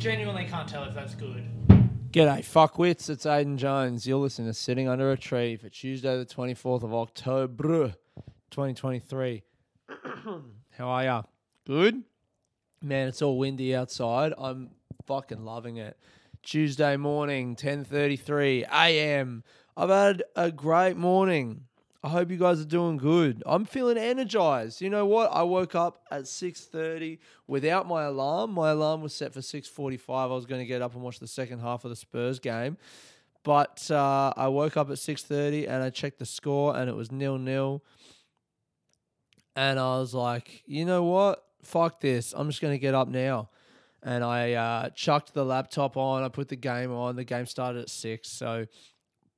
genuinely can't tell if that's good. G'day, fuckwits. It's Aiden Jones. You're listening to Sitting Under a Tree for Tuesday, the 24th of October, 2023. How are ya? Good? Man, it's all windy outside. I'm fucking loving it. Tuesday morning, 10.33 a.m. I've had a great morning. I hope you guys are doing good. I'm feeling energized. You know what? I woke up at 6:30 without my alarm. My alarm was set for 6:45. I was going to get up and watch the second half of the Spurs game. But uh, I woke up at 6:30 and I checked the score and it was nil nil. And I was like, you know what? Fuck this. I'm just going to get up now. And I uh, chucked the laptop on. I put the game on. The game started at six. So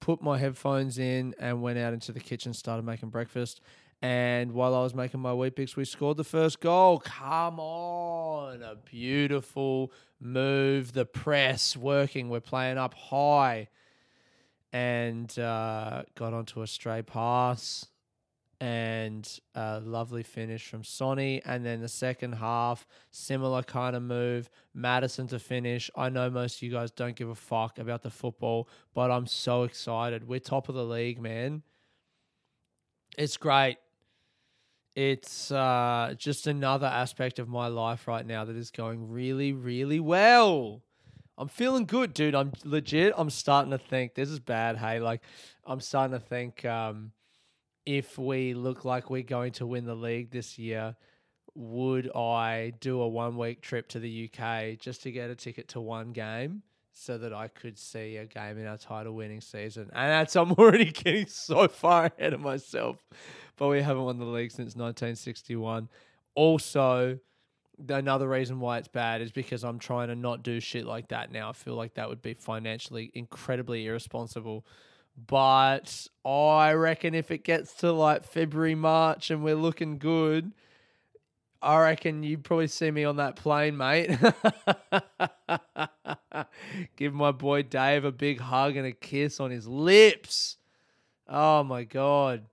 put my headphones in and went out into the kitchen, started making breakfast. And while I was making my Weet-Bix, we scored the first goal. Come on. A beautiful move. The press working. We're playing up high. And uh, got onto a stray pass and a lovely finish from Sonny. And then the second half, similar kind of move. Maddison to finish. I know most of you guys don't give a fuck about the football, but I'm so excited. We're top of the league, man. It's great. It's uh, just another aspect of my life right now that is going really, really well. I'm feeling good, dude. I'm legit. I'm starting to think this is bad. Hey, like, I'm starting to think. Um, if we look like we're going to win the league this year, would I do a one week trip to the UK just to get a ticket to one game so that I could see a game in our title winning season? And that's, I'm already getting so far ahead of myself, but we haven't won the league since 1961. Also, another reason why it's bad is because I'm trying to not do shit like that now. I feel like that would be financially incredibly irresponsible. But I reckon if it gets to like February, March and we're looking good, I reckon you probably see me on that plane, mate. Give my boy Dave a big hug and a kiss on his lips. Oh my God.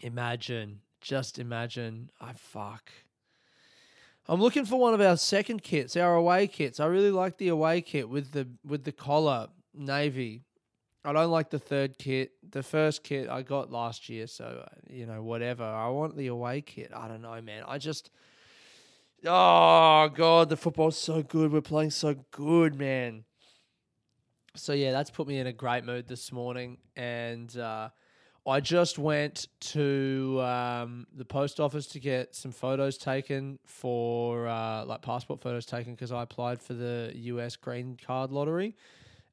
Imagine, just imagine. I fuck. I'm looking for one of our second kits, our away kits. I really like the away kit with the with the collar, navy. I don't like the third kit. The first kit I got last year, so you know whatever. I want the away kit. I don't know, man. I just oh god, the football's so good. We're playing so good, man. So yeah, that's put me in a great mood this morning, and uh, I just went to um, the post office to get some photos taken for uh, like passport photos taken because I applied for the US green card lottery.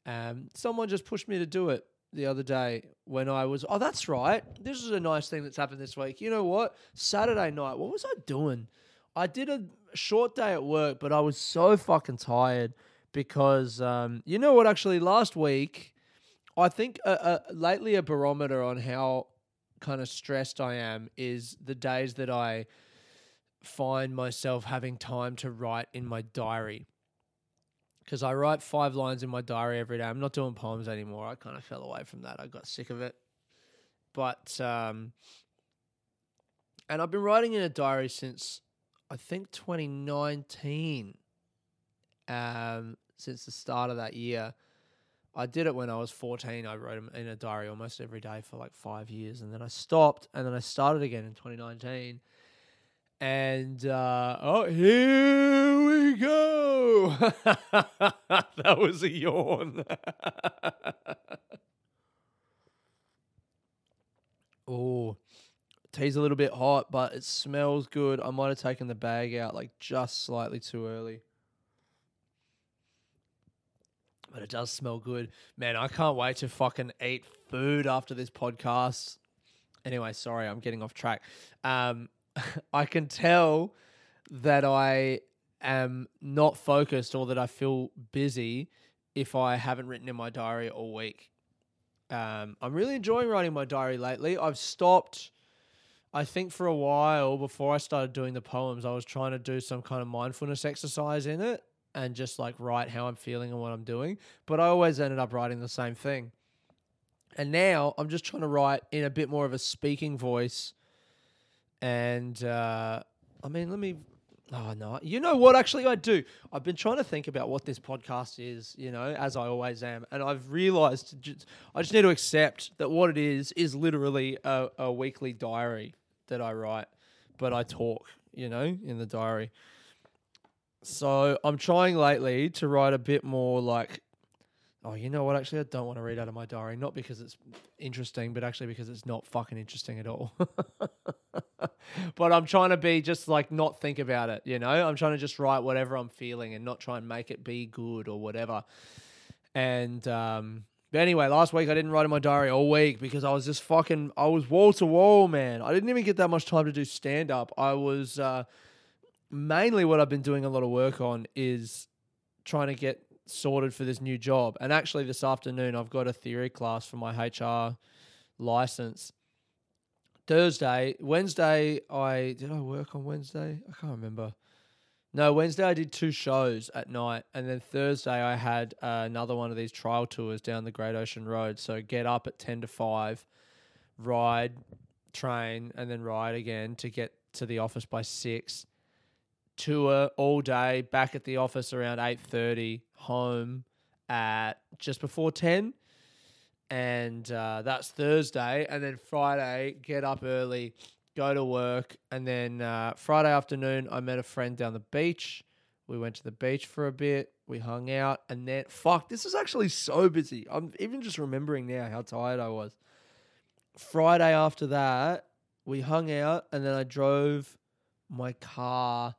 Um, someone just pushed me to do it the other day when I was. Oh, that's right. This is a nice thing that's happened this week. You know what? Saturday night. What was I doing? I did a short day at work, but I was so fucking tired because um, you know what? Actually, last week, I think uh, uh, lately a barometer on how kind of stressed I am is the days that I find myself having time to write in my diary because I write five lines in my diary every day. I'm not doing poems anymore. I kind of fell away from that. I got sick of it. But um, and I've been writing in a diary since I think 2019. Um, since the start of that year, I did it when I was 14. I wrote in a diary almost every day for like five years, and then I stopped, and then I started again in 2019 and uh, oh, here we go. that was a yawn. oh, tea's a little bit hot, but it smells good. I might have taken the bag out like just slightly too early. But it does smell good. Man, I can't wait to fucking eat food after this podcast. Anyway, sorry, I'm getting off track. Um, I can tell that I am not focused or that I feel busy if I haven't written in my diary all week. Um, I'm really enjoying writing my diary lately. I've stopped, I think, for a while before I started doing the poems. I was trying to do some kind of mindfulness exercise in it and just like write how I'm feeling and what I'm doing. But I always ended up writing the same thing. And now I'm just trying to write in a bit more of a speaking voice And uh, I mean, let me. Oh no! You know what? Actually, I do. I've been trying to think about what this podcast is. You know, as I always am, and I've realised just, I just need to accept that what it is is literally a, a weekly diary that I write, but I talk. You know, in the diary. So I'm trying lately to write a bit more like Oh, you know what? Actually, I don't want to read out of my diary. Not because it's interesting, but actually because it's not fucking interesting at all. but I'm trying to be just like not think about it, you know? I'm trying to just write whatever I'm feeling and not try and make it be good or whatever. And, um, but anyway, last week I didn't write in my diary all week because I was just fucking, I was wall to wall, man. I didn't even get that much time to do stand up. I was, uh, mainly what I've been doing a lot of work on is trying to get sorted for this new job. And actually, this afternoon, I've got a theory class for my HR license. Thursday, Wednesday, I did I work on Wednesday? I can't remember. No, Wednesday I did two shows at night, and then Thursday I had uh, another one of these trial tours down the Great Ocean Road. So get up at ten to five, ride, train, and then ride again to get to the office by six tour all day, back at the office around 8.30, home at just before 10. And uh, that's Thursday. And then Friday, get up early, go to work. And then uh, Friday afternoon, I met a friend down the beach. We went to the beach for a bit. We hung out. And then, fuck, this is actually so busy. I'm even just remembering now how tired I was. Friday after that, we hung out. And then I drove my car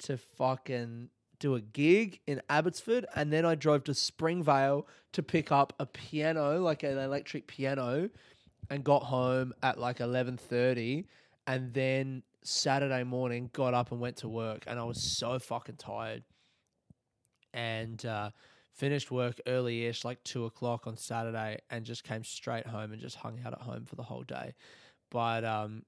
to fucking do a gig in Abbotsford, and then I drove to Springvale to pick up a piano, like an electric piano, and got home at like eleven thirty, and then Saturday morning got up and went to work, and I was so fucking tired, and uh, finished work early-ish, like two o'clock on Saturday, and just came straight home and just hung out at home for the whole day, but um,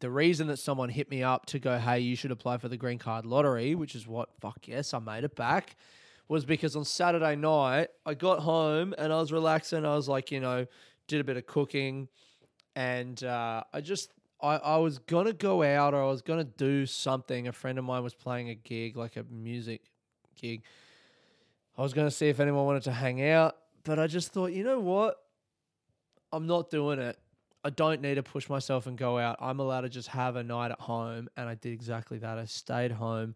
the reason that someone hit me up to go, hey, you should apply for the green card lottery, which is what, fuck yes, I made it back, was because on Saturday night, I got home and I was relaxing. I was like, you know, did a bit of cooking and uh, I just, I, I was going to go out or I was going to do something. A friend of mine was playing a gig, like a music gig. I was going to see if anyone wanted to hang out, but I just thought, you know what? I'm not doing it. I don't need to push myself and go out. I'm allowed to just have a night at home. And I did exactly that. I stayed home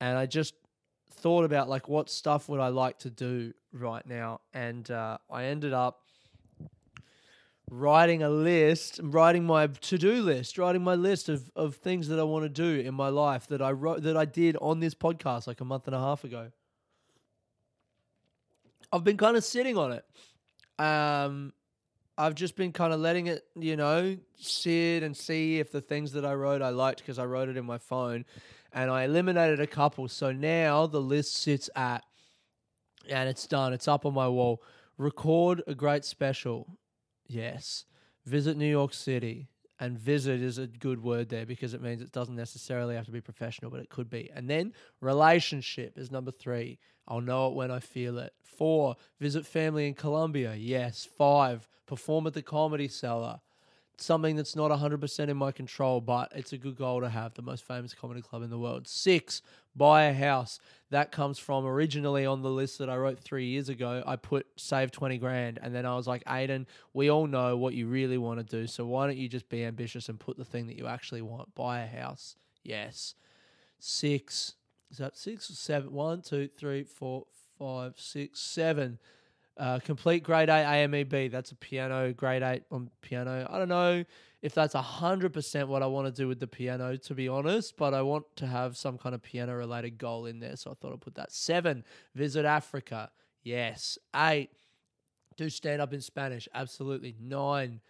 and I just thought about like what stuff would I like to do right now. And uh, I ended up writing a list, writing my to-do list, writing my list of, of things that I want to do in my life that I wrote that I did on this podcast like a month and a half ago. I've been kind of sitting on it. Um, I've just been kind of letting it, you know, sit and see if the things that I wrote I liked because I wrote it in my phone and I eliminated a couple. So now the list sits at, and it's done. It's up on my wall. Record a great special. Yes. Visit New York City. And visit is a good word there because it means it doesn't necessarily have to be professional, but it could be. And then relationship is number three. I'll know it when I feel it. Four, visit family in Colombia. Yes. Five, perform at the comedy cellar. Something that's not 100% in my control, but it's a good goal to have. The most famous comedy club in the world. Six, buy a house. That comes from originally on the list that I wrote three years ago. I put save 20 grand. And then I was like, Aiden, we all know what you really want to do. So why don't you just be ambitious and put the thing that you actually want? Buy a house. Yes. Six, is that six or seven? One, two, three, four, five, six, seven. Uh, complete grade eight AMEB. That's a piano grade eight on piano. I don't know if that's hundred percent what I want to do with the piano, to be honest. But I want to have some kind of piano related goal in there, so I thought I'd put that. Seven. Visit Africa. Yes. Eight. Do stand up in Spanish. Absolutely. Nine.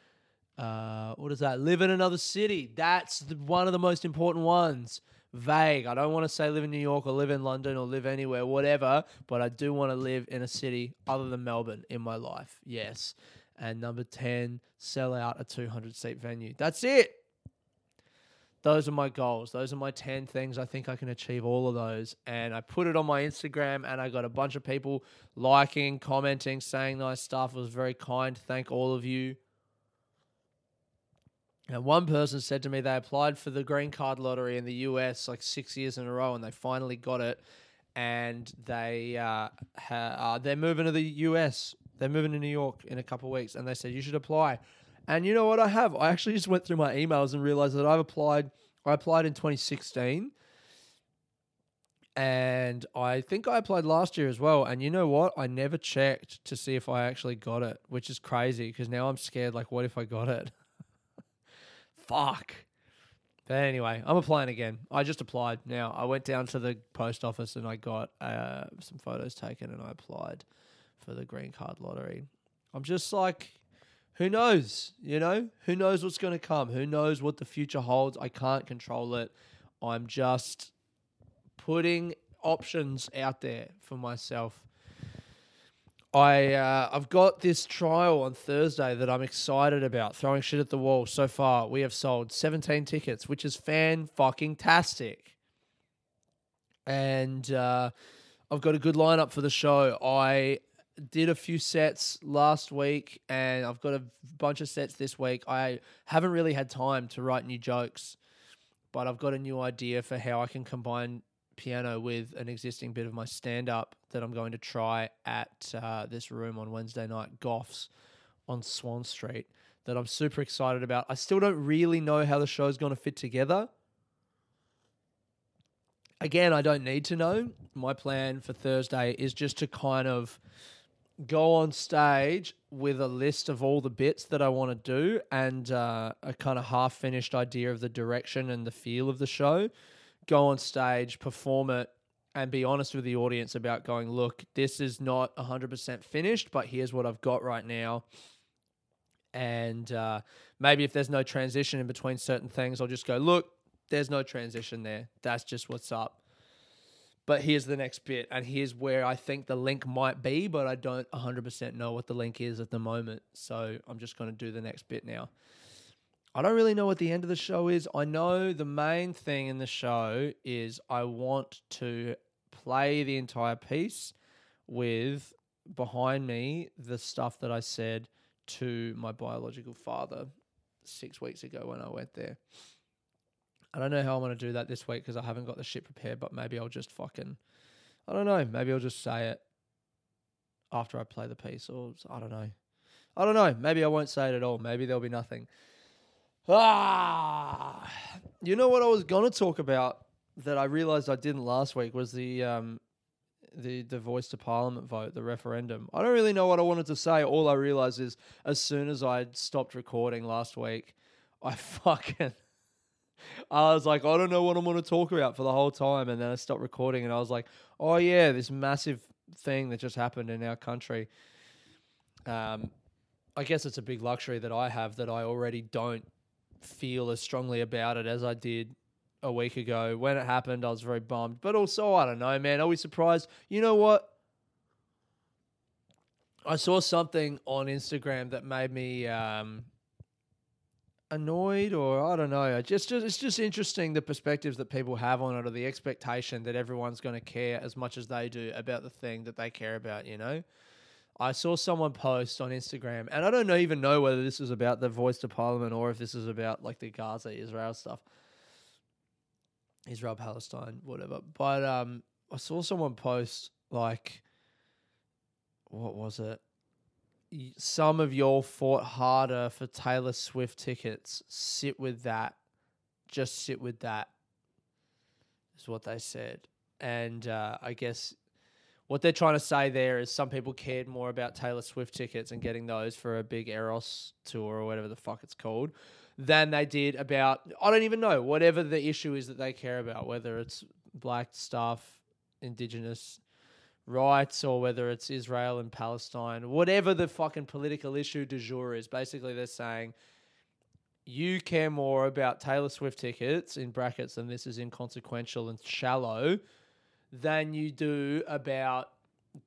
Uh, what is that? Live in another city. That's the, one of the most important ones vague. I don't want to say live in New York or live in London or live anywhere, whatever, but I do want to live in a city other than Melbourne in my life. Yes. And number 10, sell out a 200 seat venue. That's it. Those are my goals. Those are my 10 things. I think I can achieve all of those. And I put it on my Instagram and I got a bunch of people liking, commenting, saying nice stuff. It was very kind. Thank all of you. And one person said to me they applied for the green card lottery in the US like six years in a row, and they finally got it. And they uh, ha- uh, they're moving to the US. They're moving to New York in a couple of weeks, and they said you should apply. And you know what I have? I actually just went through my emails and realized that I've applied. I applied in 2016 and I think I applied last year as well. And you know what? I never checked to see if I actually got it, which is crazy because now I'm scared. Like, what if I got it? Fuck. But anyway, I'm applying again. I just applied now. I went down to the post office and I got uh, some photos taken and I applied for the green card lottery. I'm just like, who knows? You know, who knows what's going to come? Who knows what the future holds? I can't control it. I'm just putting options out there for myself. I uh, I've got this trial on Thursday that I'm excited about. Throwing shit at the wall. So far, we have sold 17 tickets, which is fan fucking tastic. And uh, I've got a good lineup for the show. I did a few sets last week, and I've got a bunch of sets this week. I haven't really had time to write new jokes, but I've got a new idea for how I can combine piano with an existing bit of my stand up that I'm going to try at uh, this room on Wednesday night, Goffs on Swan Street, that I'm super excited about. I still don't really know how the show's going to fit together. Again, I don't need to know. My plan for Thursday is just to kind of go on stage with a list of all the bits that I want to do and uh, a kind of half finished idea of the direction and the feel of the show go on stage, perform it, and be honest with the audience about going, look, this is not 100% finished, but here's what I've got right now. And uh, maybe if there's no transition in between certain things, I'll just go, look, there's no transition there. That's just what's up. But here's the next bit, and here's where I think the link might be, but I don't 100% know what the link is at the moment. So I'm just going to do the next bit now. I don't really know what the end of the show is. I know the main thing in the show is I want to play the entire piece with behind me the stuff that I said to my biological father six weeks ago when I went there. I don't know how I'm going to do that this week because I haven't got the shit prepared, but maybe I'll just fucking, I don't know, maybe I'll just say it after I play the piece or I don't know. I don't know. Maybe I won't say it at all. Maybe there'll be nothing. Ah, you know what I was gonna talk about that I realized I didn't last week was the um the the voice to parliament vote, the referendum. I don't really know what I wanted to say. All I realized is as soon as I stopped recording last week, I fucking I was like, I don't know what I'm to talk about for the whole time, and then I stopped recording, and I was like, oh yeah, this massive thing that just happened in our country. Um, I guess it's a big luxury that I have that I already don't feel as strongly about it as I did a week ago. When it happened, I was very bummed. But also, I don't know, man. Are we surprised? You know what? I saw something on Instagram that made me um, annoyed, or I don't know. Just, just it's just interesting the perspectives that people have on it, or the expectation that everyone's going to care as much as they do about the thing that they care about. You know. I saw someone post on Instagram, and I don't know, even know whether this is about the voice to parliament or if this is about like the Gaza Israel stuff, Israel Palestine, whatever. But um, I saw someone post like, what was it? Some of y'all fought harder for Taylor Swift tickets. Sit with that. Just sit with that. Is what they said, and uh, I guess what they're trying to say there is some people cared more about Taylor Swift tickets and getting those for a big Eras tour or whatever the fuck it's called than they did about I don't even know whatever the issue is that they care about whether it's black stuff indigenous rights or whether it's Israel and Palestine whatever the fucking political issue du jour is. Basically they're saying you care more about Taylor Swift tickets in brackets and this is inconsequential and shallow than you do about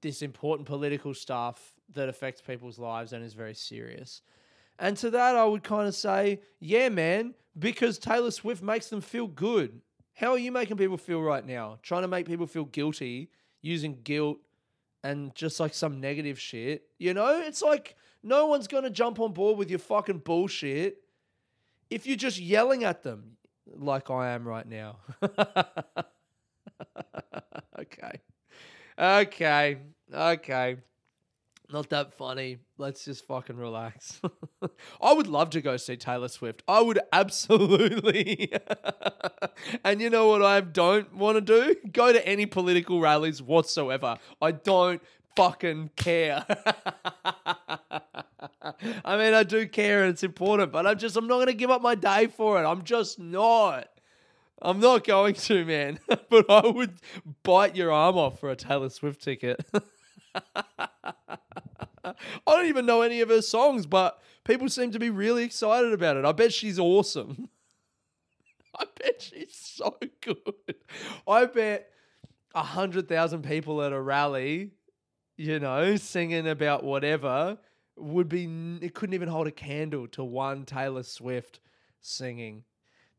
this important political stuff that affects people's lives and is very serious. And to that, I would kind of say, yeah, man, because Taylor Swift makes them feel good. How are you making people feel right now? Trying to make people feel guilty using guilt and just like some negative shit. You know, it's like no one's going to jump on board with your fucking bullshit if you're just yelling at them like I am right now. okay. Okay. Okay. Not that funny. Let's just fucking relax. I would love to go see Taylor Swift. I would absolutely. and you know what I don't want to do? Go to any political rallies whatsoever. I don't fucking care. I mean, I do care and it's important, but I'm just, I'm not going to give up my day for it. I'm just not. I'm not going to, man. but I would bite your arm off for a Taylor Swift ticket. I don't even know any of her songs, but people seem to be really excited about it. I bet she's awesome. I bet she's so good. I bet a hundred thousand people at a rally, you know, singing about whatever, would be it couldn't even hold a candle to one Taylor Swift singing.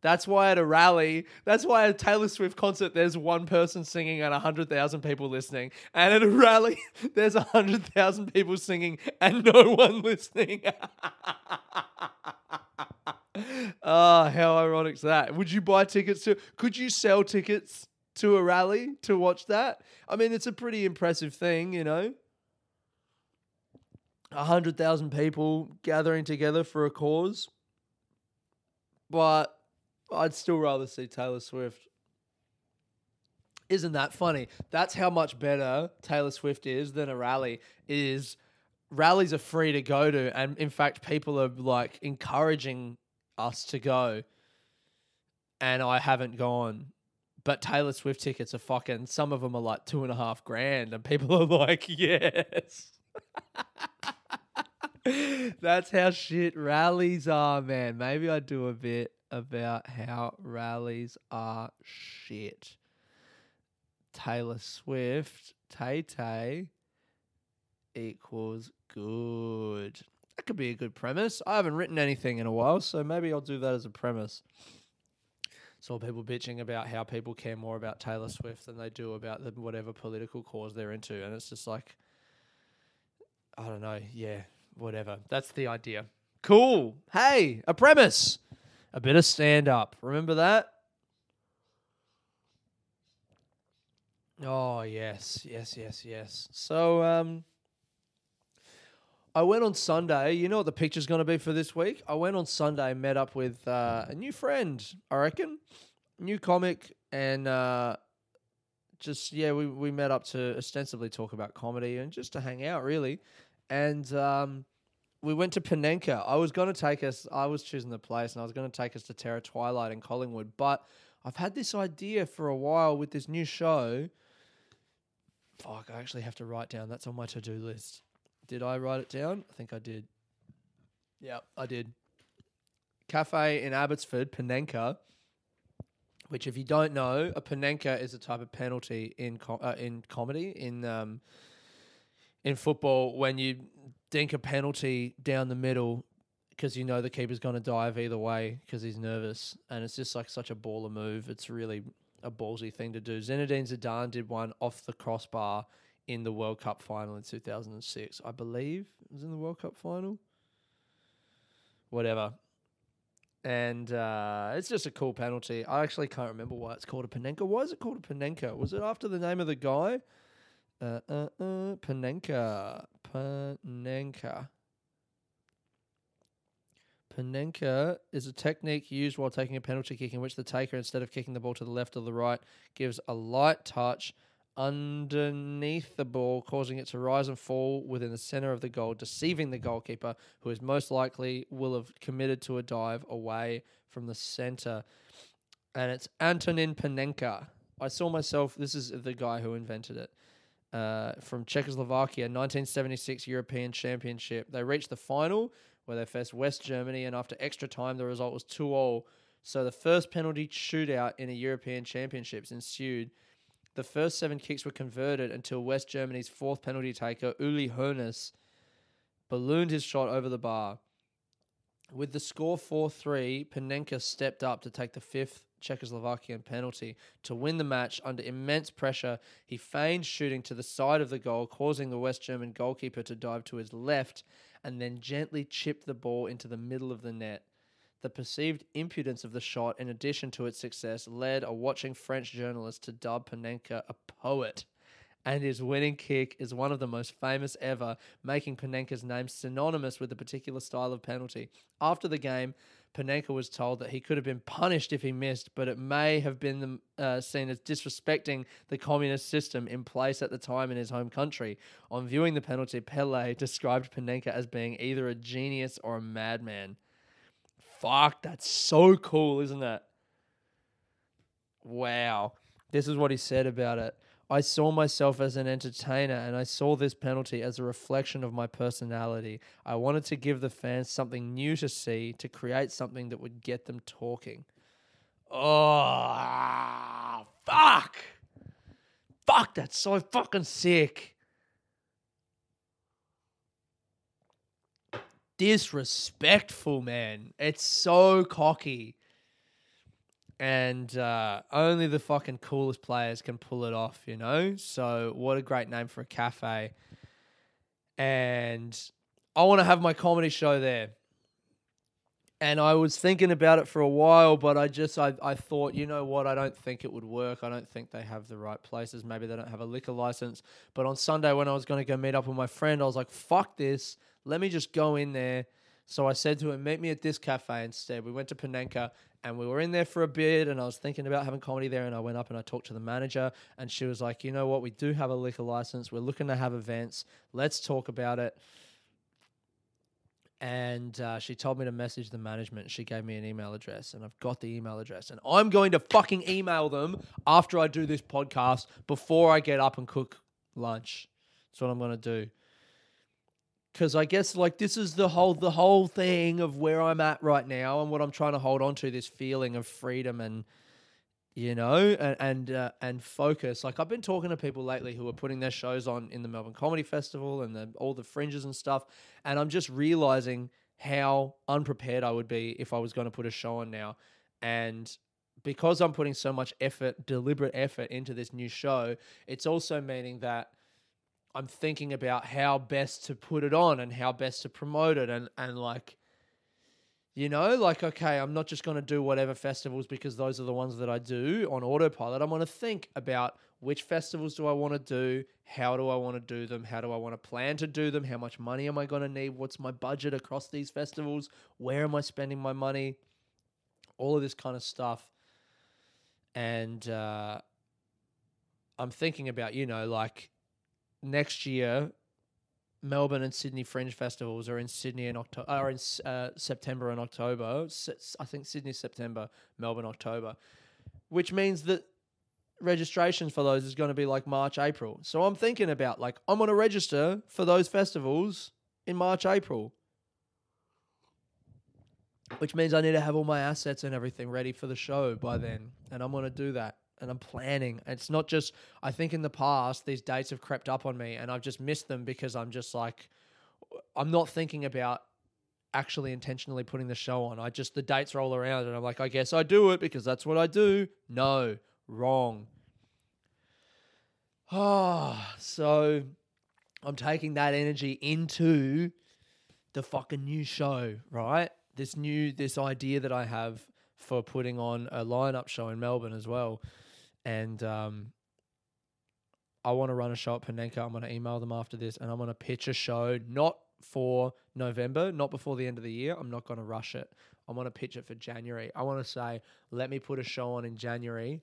That's why at a rally, that's why at a Taylor Swift concert, there's one person singing and 100,000 people listening. And at a rally, there's 100,000 people singing and no one listening. oh, how ironic is that? Would you buy tickets to, could you sell tickets to a rally to watch that? I mean, it's a pretty impressive thing, you know? 100,000 people gathering together for a cause. But I'd still rather see Taylor Swift. Isn't that funny? That's how much better Taylor Swift is than a rally. Is rallies are free to go to, and in fact, people are like encouraging us to go. And I haven't gone, but Taylor Swift tickets are fucking. Some of them are like two and a half grand, and people are like, yes. That's how shit rallies are, man. Maybe I do a bit about how rallies are shit. Taylor Swift, Tay Tay equals good. That could be a good premise. I haven't written anything in a while, so maybe I'll do that as a premise. Saw people bitching about how people care more about Taylor Swift than they do about the whatever political cause they're into, and it's just like, I don't know. Yeah, whatever. That's the idea. Cool. Hey, a premise a bit of stand up. Remember that? Oh yes, yes, yes, yes. So um I went on Sunday. You know what the picture's going to be for this week? I went on Sunday, met up with uh, a new friend, I reckon, new comic, and uh, just yeah, we we met up to ostensibly talk about comedy and just to hang out, really. And um, we went to Panenka. I was going to take us, I was choosing the place and I was going to take us to Terra Twilight in Collingwood. But I've had this idea for a while with this new show. Fuck, I actually have to write down. That's on my to do list. Did I write it down? I think I did. Yeah, I did. Cafe in Abbotsford, Panenka. Which, if you don't know, a Panenka is a type of penalty in uh, in comedy in um, in football when you dink a penalty down the middle because you know the keeper's going to dive either way because he's nervous, and it's just like such a baller move. It's really a ballsy thing to do. Zinedine Zidane did one off the crossbar in the World Cup final in 2006, I believe. It was in the World Cup final. Whatever. And uh, it's just a cool penalty. I actually can't remember why it's called a Panenka. Why is it called a Panenka? Was it after the name of the guy? Uh, uh, uh, Panenka. Panenka. Panenka is a technique used while taking a penalty kick in which the taker, instead of kicking the ball to the left or the right, gives a light touch underneath the ball, causing it to rise and fall within the center of the goal, deceiving the goalkeeper, who is most likely will have committed to a dive away from the center. And it's Antonin Panenka. I saw myself, this is the guy who invented it uh, from Czechoslovakia, 1976 European Championship. They reached the final where they faced West Germany, and after extra time, the result was 2 all. So the first penalty shootout in a European Championships ensued. The first seven kicks were converted until West Germany's fourth penalty taker, Uli Hoeneß, ballooned his shot over the bar. With the score 4 3, Panenka stepped up to take the fifth Czechoslovakian penalty. To win the match under immense pressure, he feigned shooting to the side of the goal, causing the West German goalkeeper to dive to his left and then gently chipped the ball into the middle of the net. The perceived impudence of the shot, in addition to its success, led a watching French journalist to dub Panenka a poet. And his winning kick is one of the most famous ever, making Panenka's name synonymous with a particular style of penalty. After the game, Panenka was told that he could have been punished if he missed, but it may have been uh, seen as disrespecting the communist system in place at the time in his home country. On viewing the penalty, Pele described Panenka as being either a genius or a madman. Fuck, that's so cool, isn't it? Wow. This is what he said about it. I saw myself as an entertainer and I saw this penalty as a reflection of my personality. I wanted to give the fans something new to see, to create something that would get them talking. Oh, fuck. Fuck, that's so fucking sick. Disrespectful, man. It's so cocky and uh, only the fucking coolest players can pull it off, you know. So what a great name for a cafe, and I want to have my comedy show there. And I was thinking about it for a while, but I just I, I thought, you know what, I don't think it would work. I don't think they have the right places. Maybe they don't have a liquor license. But on Sunday when I was going to go meet up with my friend, I was like, fuck this. Let me just go in there. So I said to him, meet me at this cafe instead. We went to Panenka and we were in there for a bit and I was thinking about having comedy there and I went up and I talked to the manager and she was like, you know what, we do have a liquor license. We're looking to have events. Let's talk about it. And uh, she told me to message the management. She gave me an email address, and I've got the email address. And I'm going to fucking email them after I do this podcast before I get up and cook lunch. That's what I'm going to do because I guess like this is the whole the whole thing of where I'm at right now and what I'm trying to hold on to this feeling of freedom and you know and and uh, and focus. Like I've been talking to people lately who are putting their shows on in the Melbourne Comedy Festival and the, all the fringes and stuff, and I'm just realizing how unprepared I would be if I was going to put a show on now, and because I'm putting so much effort, deliberate effort into this new show, it's also meaning that I'm thinking about how best to put it on and how best to promote it and and like you know like okay I'm not just going to do whatever festivals because those are the ones that I do on autopilot. I'm going to think about which festivals do I want to do how do I want to do them how do I want to plan to do them how much money am I going to need what's my budget across these festivals where am I spending my money all of this kind of stuff. And uh I'm thinking about you know like next year, Melbourne and Sydney Fringe festivals are in Sydney in October, are in uh, September and October. I think Sydney September, Melbourne October, which means that registrations for those is going to be like March April. So I'm thinking about like I'm going to register for those festivals in March April. Which means I need to have all my assets and everything ready for the show by then, and I'm going to do that and I'm planning. It's not just I think in the past these dates have crept up on me and I've just missed them because I'm just like I'm not thinking about actually intentionally putting the show on. I just the dates roll around and I'm like, I guess I do it because that's what I do. No, wrong. Ah, so I'm taking that energy into the fucking new show, right? This new this idea that I have for putting on a lineup show in Melbourne as well and um, I want to run a show at Panenka. I'm going to email them after this, and I'm going to pitch a show not for November, not before the end of the year. I'm not going to rush it. I want to pitch it for January. I want to say, let me put a show on in January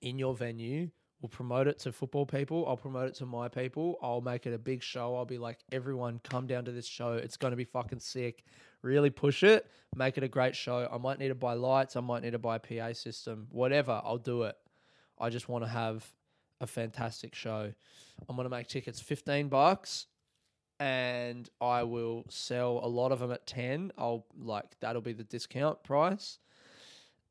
in your venue. We'll promote it to football people. I'll promote it to my people. I'll make it a big show. I'll be like, everyone, come down to this show. It's going to be fucking sick really push it, make it a great show. I might need to buy lights, I might need to buy a PA system, whatever, I'll do it. I just want to have a fantastic show. I'm going to make tickets 15 bucks and I will sell a lot of them at 10. I'll like that'll be the discount price.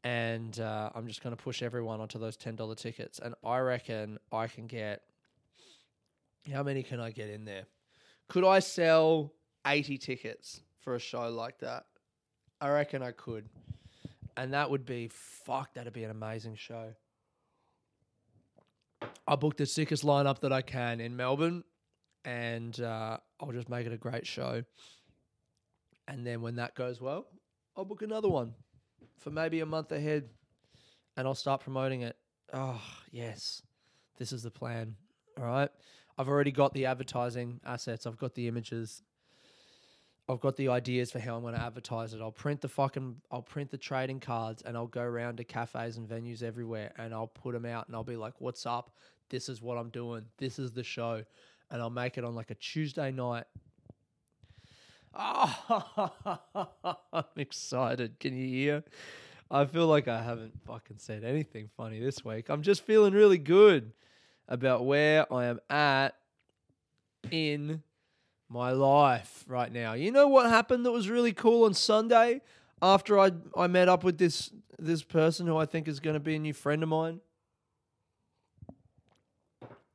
And uh, I'm just going to push everyone onto those $10 tickets. And I reckon I can get how many can I get in there? Could I sell 80 tickets? for a show like that. I reckon I could. And that would be fuck, that'd be an amazing show. I booked the sickest lineup that I can in Melbourne and uh, I'll just make it a great show. And then when that goes well, I'll book another one for maybe a month ahead and I'll start promoting it. Oh, yes. This is the plan. All right. I've already got the advertising assets, I've got the images. I've got the ideas for how I'm going to advertise it. I'll print the fucking, I'll print the trading cards and I'll go around to cafes and venues everywhere and I'll put them out and I'll be like, what's up? This is what I'm doing. This is the show. And I'll make it on like a Tuesday night. Oh, I'm excited. Can you hear? I feel like I haven't fucking said anything funny this week. I'm just feeling really good about where I am at in my life right now. You know what happened that was really cool on Sunday after I I met up with this this person who I think is going to be a new friend of mine.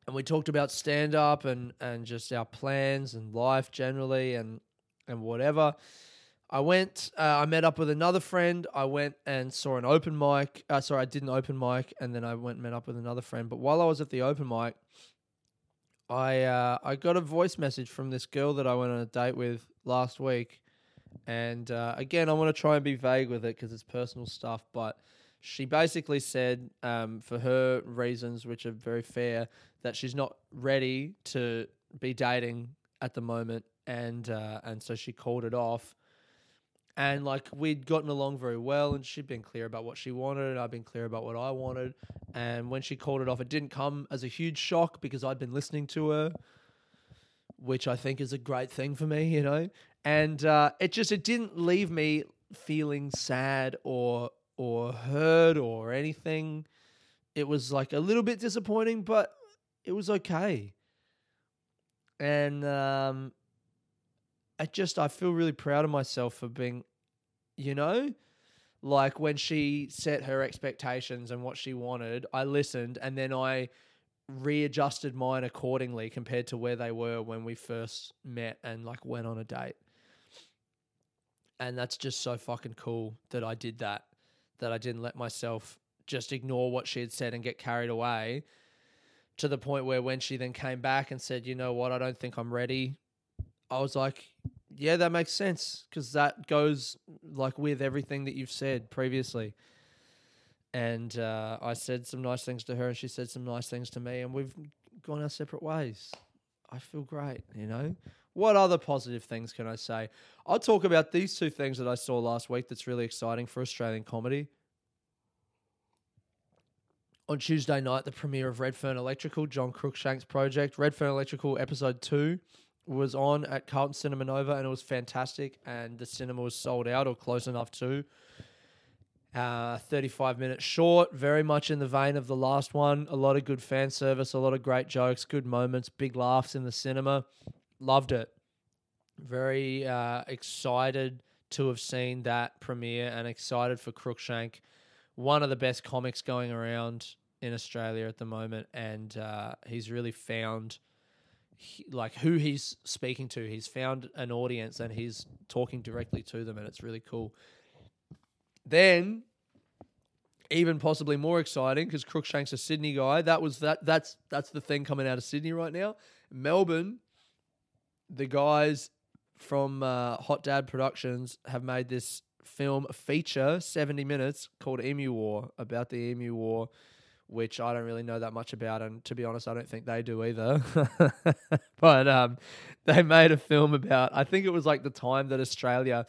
And we talked about stand up and and just our plans and life generally and and whatever. I went, uh, I met up with another friend. I went and saw an open mic. Uh, sorry, I did an open mic, and then I went and met up with another friend. But while I was at the open mic, I uh, I got a voice message from this girl that I went on a date with last week, and uh, again, I want to try and be vague with it because it's personal stuff. But she basically said, um, for her reasons, which are very fair, that she's not ready to be dating at the moment, and uh, and so she called it off. And like we'd gotten along very well and she'd been clear about what she wanted and I'd been clear about what I wanted. And when she called it off it didn't come as a huge shock because I'd been listening to her which I think is a great thing for me you know? And uh, it just it didn't leave me feeling sad or or hurt or anything. It was like a little bit disappointing but it was okay. And um I just I feel really proud of myself for being you know? Like when she set her expectations and what she wanted, I listened and then I readjusted mine accordingly compared to where they were when we first met and like went on a date. And that's just so fucking cool that I did that, that I didn't let myself just ignore what she had said and get carried away to the point where when she then came back and said, you know what, I don't think I'm ready, I was like, yeah, that makes sense because that goes like with everything that you've said previously. And uh, I said some nice things to her, and she said some nice things to me, and we've gone our separate ways. I feel great, you know. What other positive things can I say? I'll talk about these two things that I saw last week that's really exciting for Australian comedy. On Tuesday night, the premiere of Redfern Electrical, John Cruikshank's project, Redfern Electrical episode two was on at Carlton Cinema Nova and it was fantastic. And the cinema was sold out or close enough to. Uh, 35 minutes short, very much in the vein of the last one. A lot of good fan service, a lot of great jokes, good moments, big laughs in the cinema. Loved it. Very uh, excited to have seen that premiere and excited for Cruikshank, one of the best comics going around in Australia at the moment. And uh, he's really found he, like who he's speaking to. He's found an audience and he's talking directly to them, and it's really cool. Then, even possibly more exciting because Cruikshank's a Sydney guy. That was that. That's that's the thing coming out of Sydney right now. Melbourne, the guys from uh, Hot Dad Productions have made this film feature, seventy minutes, called Emu War, about the Emu War which I don't really know that much about, and to be honest, I don't think they do either. but um, they made a film about. I think it was like the time that Australia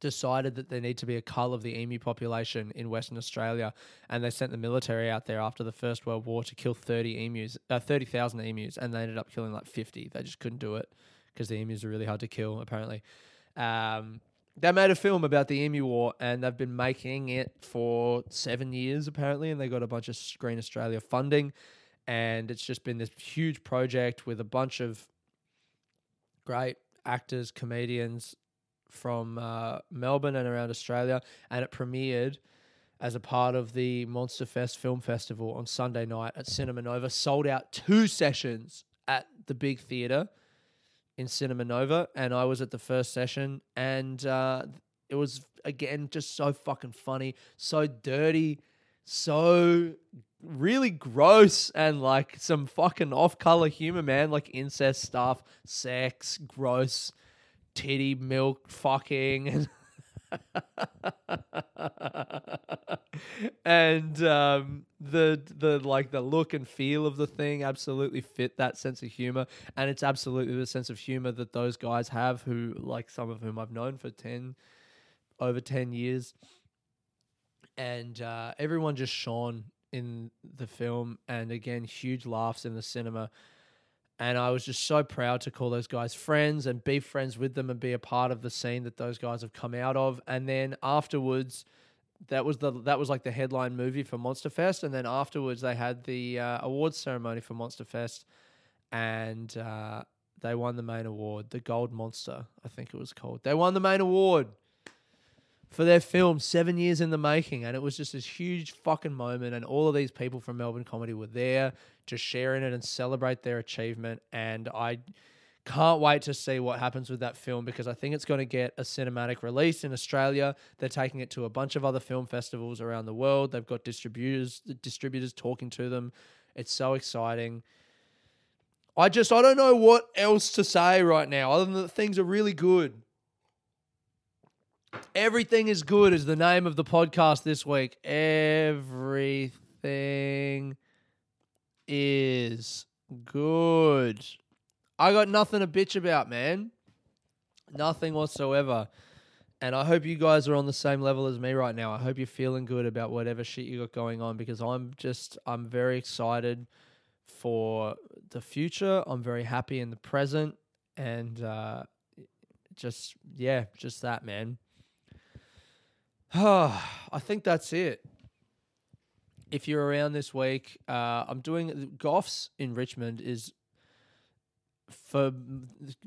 decided that there need to be a cull of the emu population in Western Australia, and they sent the military out there after the First World War to kill thirty emus, uh, thirty thousand emus, and they ended up killing like fifty. They just couldn't do it because the emus are really hard to kill, apparently. Um, they made a film about the Emu War, and they've been making it for seven years apparently, and they got a bunch of Screen Australia funding, and it's just been this huge project with a bunch of great actors, comedians from uh, Melbourne and around Australia, and it premiered as a part of the Monster Fest Film Festival on Sunday night at Cinema Nova. Sold out two sessions at the big theatre in Cinema Nova, and I was at the first session, and uh, it was again just so fucking funny, so dirty, so really gross, and like some fucking off-color humor, man, like incest stuff, sex, gross, titty milk, fucking, and and um, the the like the look and feel of the thing absolutely fit that sense of humor, and it's absolutely the sense of humor that those guys have, who like some of whom I've known for ten over ten years, and uh, everyone just shone in the film, and again, huge laughs in the cinema. And I was just so proud to call those guys friends and be friends with them and be a part of the scene that those guys have come out of. And then afterwards, that was the that was like the headline movie for Monster Fest, and then afterwards they had the uh, awards ceremony for Monster Fest, and uh, they won the main award, the Gold Monster, I think it was called. They won the main award for their film, seven years in the making, and it was just this huge fucking moment, and all of these people from Melbourne Comedy were there to share in it and celebrate their achievement, and I can't wait to see what happens with that film because I think it's going to get a cinematic release in Australia. They're taking it to a bunch of other film festivals around the world. They've got distributors distributors talking to them. It's so exciting. I just I don't know what else to say right now other than that things are really good. Everything is good is the name of the podcast this week. Everything is good. I got nothing to bitch about, man. Nothing whatsoever. And I hope you guys are on the same level as me right now. I hope you're feeling good about whatever shit you got going on because I'm just, I'm very excited for the future. I'm very happy in the present. And uh, just, yeah, just that, man. I think that's it. If you're around this week, uh, I'm doing Goffs in Richmond is for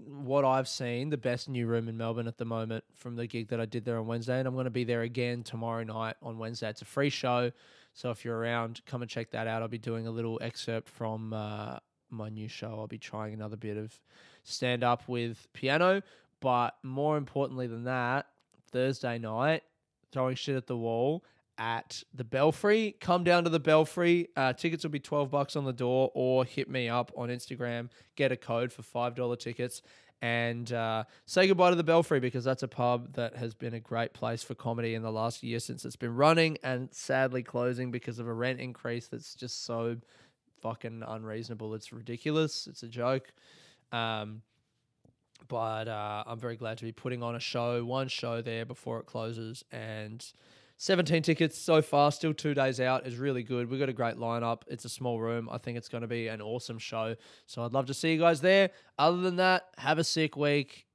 what I've seen, the best new room in Melbourne at the moment from the gig that I did there on Wednesday. And I'm going to be there again tomorrow night on Wednesday. It's a free show. So if you're around, come and check that out. I'll be doing a little excerpt from uh, my new show. I'll be trying another bit of stand up with piano. But more importantly than that, Thursday night, throwing shit at the wall at the Belfry. Come down to the Belfry. Uh, tickets will be 12 bucks on the door or hit me up on Instagram. Get a code for $5 tickets and uh, say goodbye to the Belfry because that's a pub that has been a great place for comedy in the last year since it's been running and sadly closing because of a rent increase that's just so fucking unreasonable. It's ridiculous. It's a joke. Um, but uh, I'm very glad to be putting on a show, one show there before it closes, and 17 tickets so far, still two days out, is really good. We've got a great lineup. It's a small room. I think it's going to be an awesome show. So I'd love to see you guys there. Other than that, have a sick week.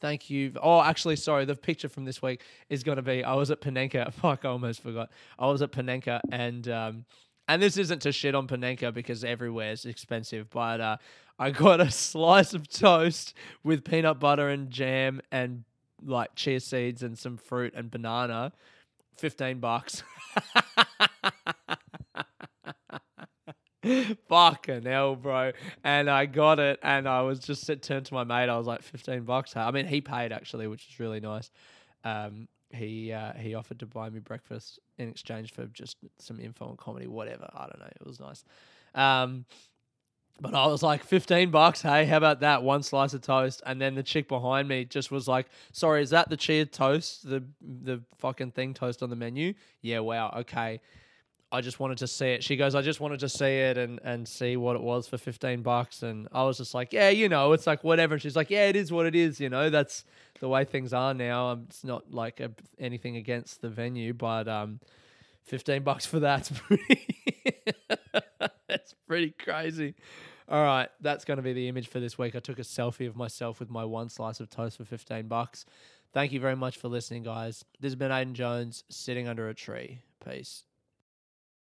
Thank you. Oh, actually, sorry. The picture from this week is going to be I was at Panenka. Fuck, I almost forgot. I was at Panenka and. Um, and this isn't to shit on Panenka because everywhere is expensive, but uh, I got a slice of toast with peanut butter and jam and like chia seeds and some fruit and banana 15 bucks. Fucking hell, bro. And I got it and I was just turned to my mate. I was like, 15 bucks. I mean, he paid actually, which is really nice. Um, he uh, he offered to buy me breakfast in exchange for just some info on comedy, whatever. I don't know. It was nice. Um, but I was like, 15 bucks. Hey, how about that? One slice of toast. And then the chick behind me just was like, sorry, is that the chia toast? The the fucking thing toast on the menu? Yeah, wow. Okay. I just wanted to see it. She goes, I just wanted to see it and, and see what it was for 15 bucks. And I was just like, yeah, you know, it's like whatever. And she's like, yeah, it is what it is. You know, that's the way things are now. Um, it's not like a, anything against the venue, but um, 15 bucks for that's pretty, that's pretty crazy. All right, that's going to be the image for this week. I took a selfie of myself with my one slice of toast for 15 bucks. Thank you very much for listening, guys. This has been Aiden Jones sitting under a tree. Peace.